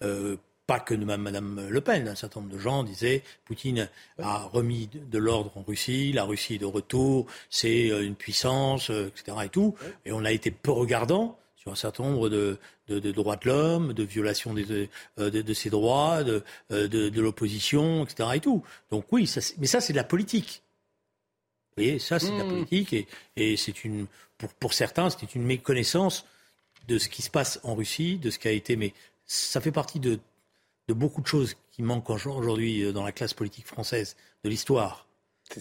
S2: euh, pas que de Mme Le Pen. Un certain nombre de gens disaient Poutine a remis de l'ordre en Russie, la Russie est de retour, c'est euh, une puissance, euh, etc. Et tout. Et on a été peu regardant sur un certain nombre de, droits de l'homme, de violations de, euh, de, ses droits, de, de, l'opposition, etc. Et tout. Donc oui, mais ça c'est de la politique. Vous voyez, ça c'est de la mmh. politique et, et c'est une, pour, pour certains, c'était une méconnaissance de ce qui se passe en Russie, de ce qui a été, mais ça fait partie de de beaucoup de choses qui manquent aujourd'hui euh, dans la classe politique française, de l'histoire.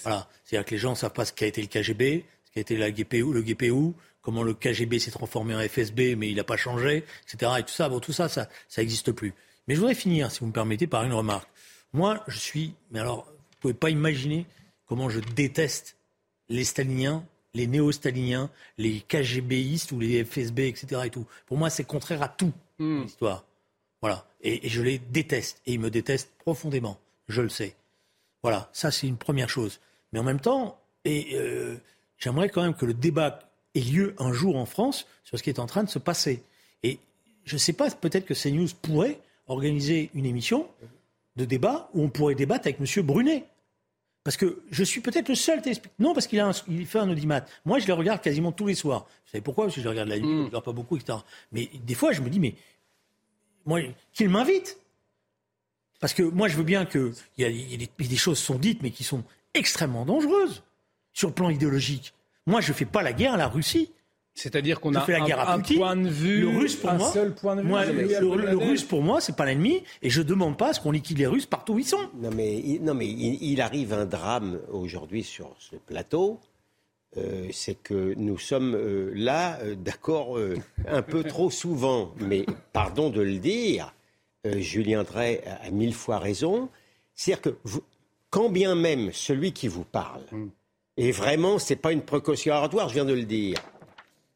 S2: Voilà. C'est-à-dire que les gens ne savent pas ce qu'a été le KGB, ce qu'a été la GPU, le GPU, comment le KGB s'est transformé en FSB, mais il n'a pas changé, etc. Et tout ça, bon, tout ça, ça n'existe plus. Mais je voudrais finir, si vous me permettez, par une remarque. Moi, je suis, mais alors, vous ne pouvez pas imaginer comment je déteste les staliniens, les néo-staliniens, les KGBistes ou les FSB, etc. Et tout. Pour moi, c'est contraire à tout, hmm. l'histoire. Voilà. Et, je les déteste. Et ils me détestent profondément. Je le sais. Voilà. Ça, c'est une première chose. Mais en même temps, et euh, j'aimerais quand même que le débat ait lieu un jour en France sur ce qui est en train de se passer. Et je ne sais pas, peut-être que CNews pourrait organiser une émission de débat où on pourrait débattre avec M. Brunet. Parce que je suis peut-être le seul téléspectateur. Non, parce qu'il a il fait un audimat. Moi, je les regarde quasiment tous les soirs. Vous savez pourquoi? Parce que je regarde la nuit, mm. je ne regarde pas beaucoup, etc. Mais des fois, je me dis, mais moi, qu'il m'invite. Parce que moi, je veux bien qu'il y, des choses sont dites, mais qui sont extrêmement dangereuses sur le plan idéologique. Moi, je ne fais pas la guerre à la Russie.
S1: C'est-à-dire qu'on a
S2: la guerre
S1: un,
S2: à Poutine.
S1: point de vue,
S2: le russe pour
S1: un
S2: moi,
S1: seul point de vue.
S2: moi, le, le, russe pour moi, c'est pas l'ennemi, et je demande pas à ce qu'on liquide les Russes partout où ils sont.
S4: Non mais, il, non, mais il, il arrive un drame aujourd'hui sur ce plateau. Euh, c'est que nous sommes euh, là, euh, d'accord, un peu trop souvent, mais pardon de le dire, Julien Drey a, a mille fois raison. C'est-à-dire que vous- quand bien même celui qui vous parle, et vraiment, c'est pas une précaution oratoire, je viens de le dire,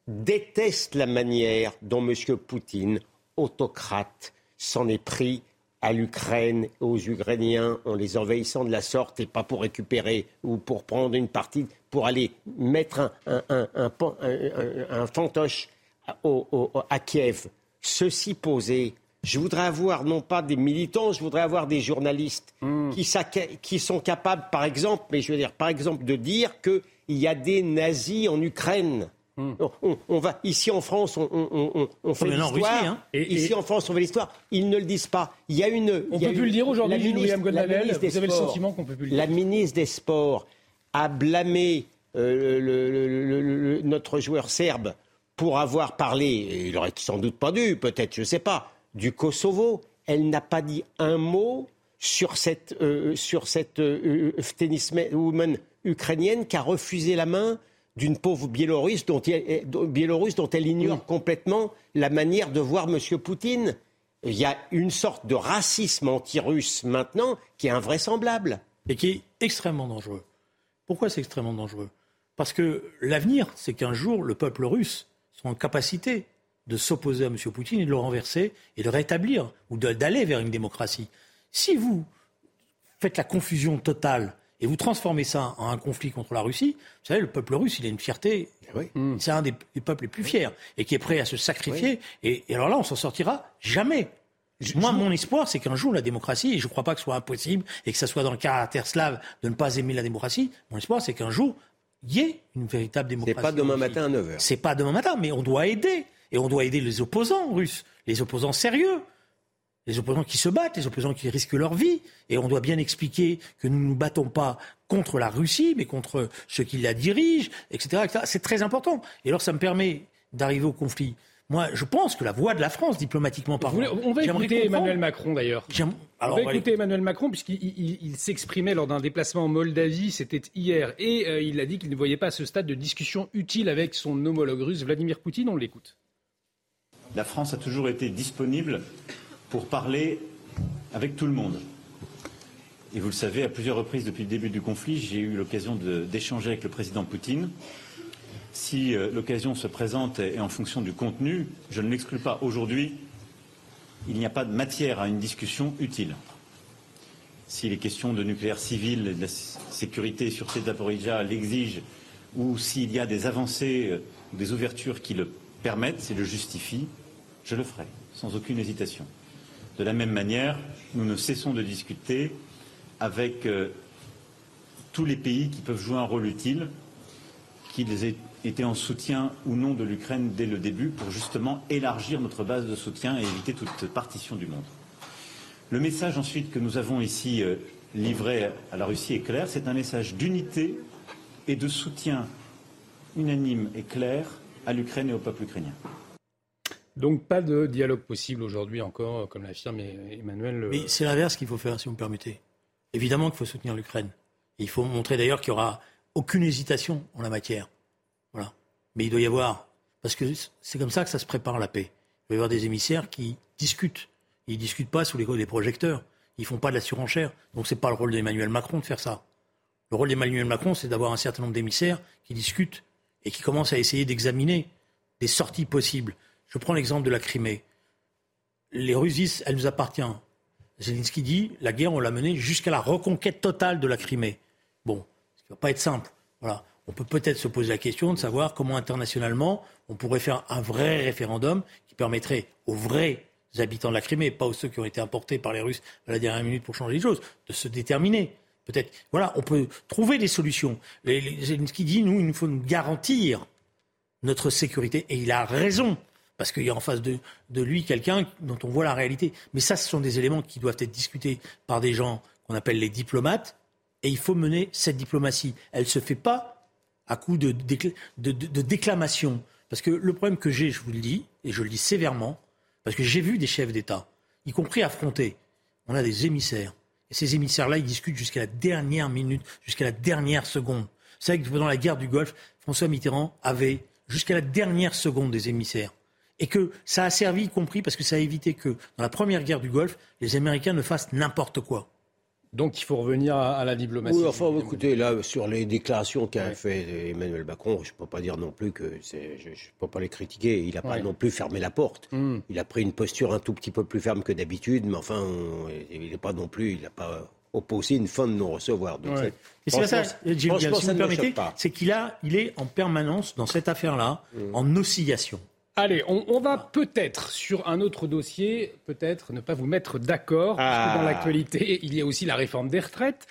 S4: déteste la manière dont M. Poutine, autocrate, s'en est pris à l'Ukraine, aux Ukrainiens, en les envahissant de la sorte, et pas pour récupérer ou pour prendre une partie, pour aller mettre un, fantoche à- au- au- à Kiev. Ceci posé, je voudrais avoir non pas des militants, je voudrais avoir des journalistes qui, saca- qui sont capables, par exemple, mais je veux dire, par exemple, de dire qu'il y a des nazis en Ukraine. On, on- on va ici en France, on, on- on- on fait l'histoire.
S2: Hein.
S1: Et-
S4: ici
S1: et-
S4: en France, on fait l'histoire. Ils ne le disent pas. Il y a une.
S1: On
S4: il y a
S1: peut plus
S4: une-
S1: le dire aujourd'hui,
S4: la
S1: Gilles
S4: ministre-
S1: William
S4: la
S1: Godnadel.
S4: ministre des
S1: Vous avez le
S4: Sports-
S1: sentiment qu'on peut plus le dire.
S4: La ministre des Sports a blâmé euh, le- le- le- le- le- notre joueur serbe pour avoir parlé, et il aurait sans doute pas dû, peut-être, je ne sais pas, du Kosovo. Elle n'a pas dit un mot sur cette, euh, sur cette euh, euh, tenniswoman ukrainienne qui a refusé la main d'une pauvre Biélorusse dont, elle, Biélorusse dont elle ignore complètement la manière de voir M. Poutine. Il y a une sorte de racisme anti-russe maintenant qui est invraisemblable.
S2: et qui est extrêmement dangereux. Pourquoi c'est extrêmement dangereux? Parce que l'avenir, c'est qu'un jour, le peuple russe sera en capacité de s'opposer à M. Poutine et de le renverser et de rétablir ou d'aller vers une démocratie. Si vous faites la confusion totale et vous transformez ça en un conflit contre la Russie, vous savez, le peuple russe, il a une fierté. C'est un des, des peuples les plus fiers et qui est prêt à se sacrifier. Et, et alors là, on s'en sortira jamais. Moi, mon espoir, c'est qu'un jour, la démocratie, et je ne crois pas que ce soit impossible, et que ça soit dans le caractère slave de ne pas aimer la démocratie, mon espoir, c'est qu'un jour, il y ait une véritable démocratie.
S4: C'est pas demain matin à 9h.
S2: C'est pas demain matin, mais on doit aider. Et on doit aider les opposants russes, les opposants sérieux, les opposants qui se battent, les opposants qui risquent leur vie. Et on doit bien expliquer que nous ne nous battons pas contre la Russie, mais contre ceux qui la dirigent, etc. C'est très important. Et alors, ça me permet d'arriver au conflit. Moi, je pense que la voix de la France, diplomatiquement parlant.
S1: on va écouter Emmanuel Macron d'ailleurs. On
S2: Alors,
S1: va
S2: on va
S1: écouter Emmanuel Macron puisqu'il il- il s'exprimait lors d'un déplacement en Moldavie, c'était hier, et euh, il a dit qu'il ne voyait pas à ce stade de discussion utile avec son homologue russe Vladimir Poutine. On l'écoute.
S12: La France a toujours été disponible pour parler avec tout le monde. Et vous le savez, à plusieurs reprises depuis le début du conflit, j'ai eu l'occasion d'échanger avec le président Poutine. Si euh, l'occasion se présente et en fonction du contenu, je ne l'exclus pas. Aujourd'hui, il n'y a pas de matière à une discussion utile. Si les questions de nucléaire civil et de la sécurité sur ces Zaporizhzhia l'exigent, ou s'il y a des avancées euh, des ouvertures qui le permettent, s'ils le justifient, je le ferai, sans aucune hésitation. De la même manière, nous ne cessons de discuter avec euh, tous les pays qui peuvent jouer un rôle utile, qu'ils aient été en soutien ou non de l'Ukraine dès le début, pour justement élargir notre base de soutien et éviter toute partition du monde. Le message ensuite que nous avons ici euh, livré à la Russie est clair, c'est un message d'unité et de soutien unanime et clair à l'Ukraine et au peuple ukrainien.
S1: Donc pas de dialogue possible aujourd'hui encore, comme l'affirme Emmanuel. euh,
S2: Mais c'est l'inverse qu'il faut faire, si vous me permettez. Évidemment qu'il faut soutenir l'Ukraine. Il faut montrer d'ailleurs qu'il n'y aura aucune hésitation en la matière. Voilà. Mais il doit y avoir, parce que c'est comme ça que ça se prépare la paix. Il doit y avoir des émissaires qui discutent. Ils ne discutent pas sous les des projecteurs. Ils font pas de la surenchère. Donc c'est pas le rôle d'Emmanuel Macron de faire ça. Le rôle d'Emmanuel Macron, c'est d'avoir un certain nombre d'émissaires qui discutent et qui commencent à essayer d'examiner des sorties possibles. Je prends l'exemple de la Crimée. Les Russes elle nous appartient. Zelensky dit, la guerre, on l'a menée jusqu'à la reconquête totale de la Crimée. Bon, ce qui va pas être simple. Voilà. On peut peut-être se poser la question de savoir comment internationalement on pourrait faire un vrai référendum qui permettrait aux vrais habitants de la Crimée, pas aux ceux qui ont été importés par les Russes à la dernière minute pour changer les choses, de se déterminer. Peut-être, voilà, on peut trouver des solutions. Zelensky dit, nous, il nous faut nous garantir notre sécurité. Et il a raison, parce qu'il y a en face de, lui quelqu'un dont on voit la réalité. Mais ça, ce sont des éléments qui doivent être discutés par des gens qu'on appelle les diplomates. Et il faut mener cette diplomatie. Elle ne se fait pas à coup de, de, déclamation. Parce que le problème que j'ai, je vous le dis, et je le dis sévèrement, parce que j'ai vu des chefs d'État, y compris affrontés, on a des émissaires. Et ces émissaires-là, ils discutent jusqu'à la dernière minute, jusqu'à la dernière seconde. Vous savez que pendant la guerre du Golfe, François Mitterrand avait jusqu'à la dernière seconde des émissaires. Et que ça a servi, y compris parce que ça a évité que, dans la première guerre du Golfe, les Américains ne fassent n'importe quoi.
S1: Donc il faut revenir à, la diplomatie.
S4: Oui, enfin, écoutez, là, sur les déclarations qu'a fait Emmanuel Macron, je ne peux pas dire non plus que c'est, je ne peux pas les critiquer. Il n'a pas non plus fermé la porte. Hmm. Il a pris une posture un tout petit peu plus ferme que d'habitude, mais enfin, il n'est pas non plus, il n'a pas opposé une fin de non-recevoir.
S2: Et c'est ça, si vous me permettez, c'est qu'il a, il est en permanence dans cette affaire-là, hmm. en oscillation.
S1: Allez, on, va peut-être sur un autre dossier, peut-être ne pas vous mettre d'accord, parce que dans ah. l'actualité, il y a aussi la réforme des retraites.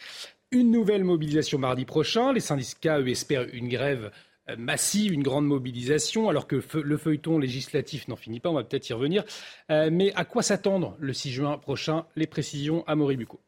S1: Une nouvelle mobilisation mardi prochain. Les syndicats, eux, espèrent une grève euh, massive, une grande mobilisation, alors que le feuilleton législatif n'en finit pas, on va peut-être y revenir. Euh, mais à quoi s'attendre le 6 juin prochain? Les précisions à Moribuco.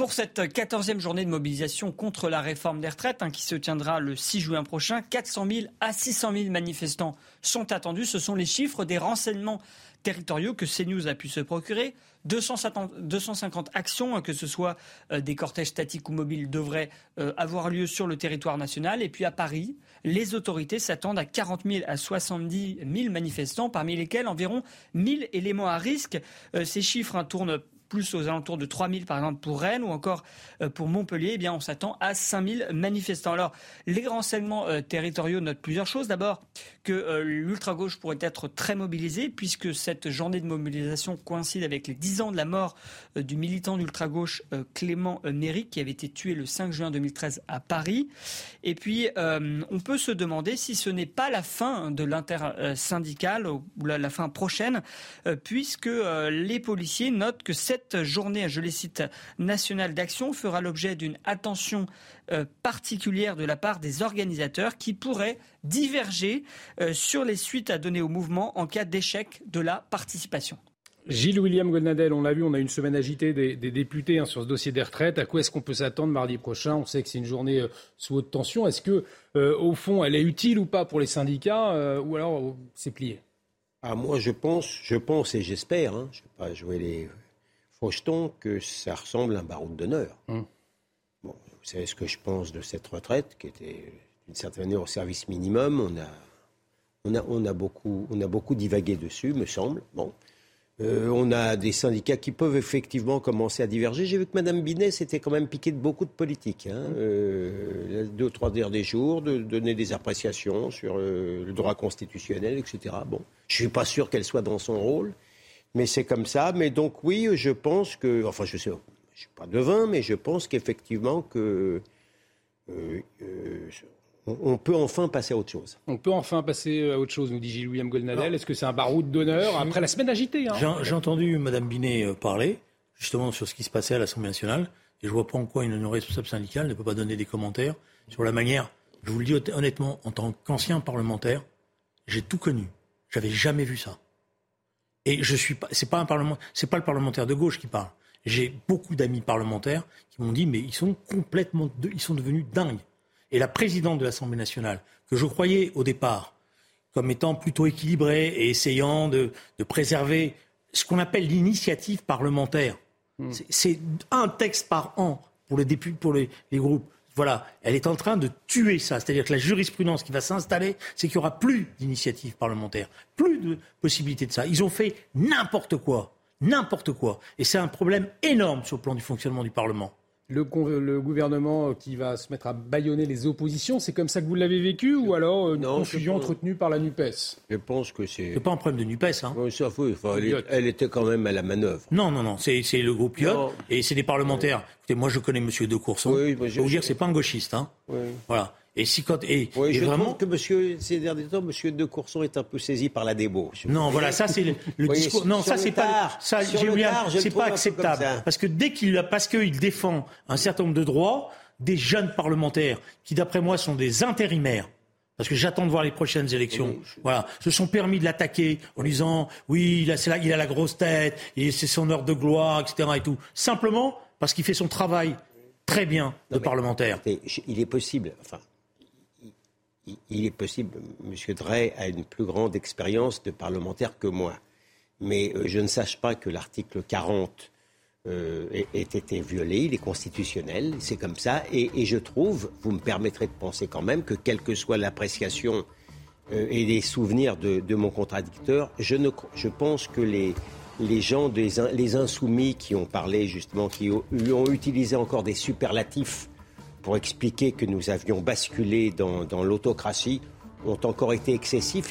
S14: Pour cette quatorzième journée de mobilisation contre la réforme des retraites, hein, qui se tiendra le 6 juin prochain, 400 000 à 600 000 manifestants sont attendus. Ce sont les chiffres des renseignements territoriaux que CNews a pu se procurer. 250, actions, hein, que ce soit euh, des cortèges statiques ou mobiles, devraient euh, avoir lieu sur le territoire national. Et puis à Paris, les autorités s'attendent à 40 000 à 70 000 manifestants, parmi lesquels environ 1000 éléments à risque. Euh, ces chiffres hein, tournent plus aux alentours de 3000 par exemple pour Rennes ou encore euh, pour Montpellier, eh bien on s'attend à 5000 manifestants. Alors les renseignements euh, territoriaux notent plusieurs choses. D'abord que euh, l'ultra-gauche pourrait être très mobilisée puisque cette journée de mobilisation coïncide avec les 10 ans de la mort du militant d'ultra-gauche Clément Néry qui avait été tué le 5 juin 2013 à Paris. Et puis on peut se demander si ce n'est pas la fin de l'intersyndicale ou la fin prochaine puisque les policiers notent que cette cette journée, je les cite, nationale d'action fera l'objet d'une attention euh, particulière de la part des organisateurs qui pourraient diverger euh, sur les suites à donner au mouvement en cas d'échec de la participation.
S1: Gilles William Golnadel, on l'a vu, on a une semaine agitée des, députés hein, sur ce dossier des retraites. À quoi est-ce qu'on peut s'attendre mardi prochain? On sait que c'est une journée euh, sous haute tension. Est-ce que, au fond, elle est utile ou pas pour les syndicats, ou alors c'est plié?
S4: Ah, moi, je pense, je pense et j'espère, hein, je ne vais pas jouer les, Faucheton que ça ressemble à un baroud d'honneur. Hum. Bon, vous savez ce que je pense de cette retraite, qui était d'une certaine manière au service minimum. On a, on a, on a, beaucoup, on a beaucoup divagué dessus, me semble. Bon. Euh, on a des syndicats qui peuvent effectivement commencer à diverger. J'ai vu que Mme Binet s'était quand même piquée de beaucoup de politique. Hein. Hum. Euh, deux ou trois derniers jours, de donner des appréciations sur euh, le droit constitutionnel, etc. Bon, je ne suis pas sûr qu'elle soit dans son rôle. Mais c'est comme ça. Mais donc oui, je pense que, enfin je sais, je suis pas devin, mais je pense qu'effectivement que euh, euh, on peut enfin passer à autre chose.
S1: On peut enfin passer à autre chose, nous dit Gilles William Golnadel. Est-ce que c'est un baroud d'honneur après la semaine agitée
S2: hein J'ai entendu Mme Binet euh, parler justement sur ce qui se passait à l'Assemblée nationale. Et je vois pas en quoi une responsable syndicale ne peut pas donner des commentaires sur la manière. Je vous le dis honnêtement, en tant qu'ancien parlementaire, j'ai tout connu. J'avais jamais vu ça. Et je suis pas, c'est pas un parlement, c'est pas le parlementaire de gauche qui parle. J'ai beaucoup d'amis parlementaires qui m'ont dit, mais ils sont complètement, ils sont devenus dingues. Et la présidente de l'Assemblée nationale, que je croyais au départ comme étant plutôt équilibrée et essayant de, préserver ce qu'on appelle l'initiative parlementaire. Hmm. C'est un texte par an pour les, députés, pour les groupes voilà, elle est en train de tuer ça. C'est-à-dire que la jurisprudence qui va s'installer, c'est qu'il n'y aura plus d'initiative parlementaire, plus de possibilité de ça. Ils ont fait n'importe quoi, n'importe quoi. Et c'est un problème énorme sur le plan du fonctionnement du Parlement
S1: le, gouvernement qui va se mettre à bâillonner les oppositions. C'est comme ça que vous l'avez vécu ou alors une confusion entretenue par la NUPES?
S4: Je pense que c'est.
S2: C'est pas un problème de NUPES. Hein.
S4: Oui, ça, elle, était quand même à la manœuvre.
S2: Non, non, non. C'est le groupe Iot et c'est des parlementaires. Écoutez, moi je connais M. De Courson. Oui, je vais vous dire, c'est pas un gauchiste. Hein. Oui. Voilà. Et si quand et,
S4: oui, je vraiment que monsieur ces derniers temps monsieur de Courson est un peu saisi par la débauche.
S2: Non, voilà, ça c'est le, discours. Non, ça c'est pas ça c'est pas acceptable parce que dès qu'il parce qu'il défend un certain nombre de droits des jeunes parlementaires qui d'après moi sont des intérimaires parce que j'attends de voir les prochaines élections. Voilà, se sont permis de l'attaquer en disant oui, il a, là, il a la grosse tête, c'est son heure de gloire, etc. et tout. Simplement parce qu'il fait son travail très bien de parlementaire.
S4: Il est possible, enfin, il est possible, M. Drey a une plus grande expérience de parlementaire que moi. Mais euh, je ne sache pas que l'article 40 euh, ait, été violé, il est constitutionnel, c'est comme ça. Et, je trouve, vous me permettrez de penser quand même que quelle que soit l'appréciation euh, et les souvenirs de, mon contradicteur, je, pense que les, gens, les insoumis qui ont parlé justement, qui ont utilisé encore des superlatifs pour expliquer que nous avions basculé dans, l'autocratie ont encore été excessifs.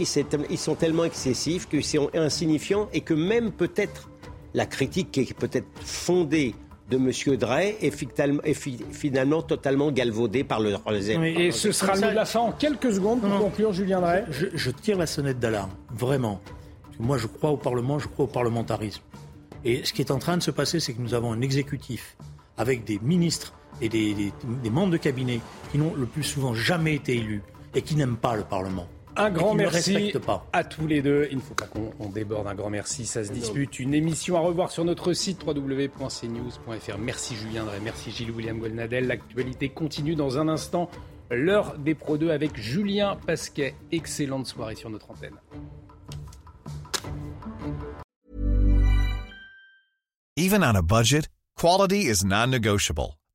S4: Ils sont tellement excessifs qu'ils sont insignifiants et que même peut-être la critique qui est peut-être fondée de M. Drey est finalement totalement galvaudée par le
S1: et ce sera le la fin en quelques secondes pour conclure, Julien Drey.
S2: Je, tire la sonnette d'alarme, vraiment. Moi, je crois au Parlement, je crois au parlementarisme. Et ce qui est en train de se passer, c'est que nous avons un exécutif avec des ministres et des, membres de cabinet qui n'ont le plus souvent jamais été élus et qui n'aiment pas le Parlement.
S1: Un grand merci à tous les deux. Il ne faut pas qu'on déborde. Un grand merci. Ça se dispute. Une émission à revoir sur notre site www.cnews.fr. Merci Julien Drey, merci Gilles William Golnadel. L'actualité continue dans un instant. L'heure des Pro 2 avec Julien Pasquet. Excellente soirée sur notre antenne.
S15: Even on a budget, quality is non-negotiable.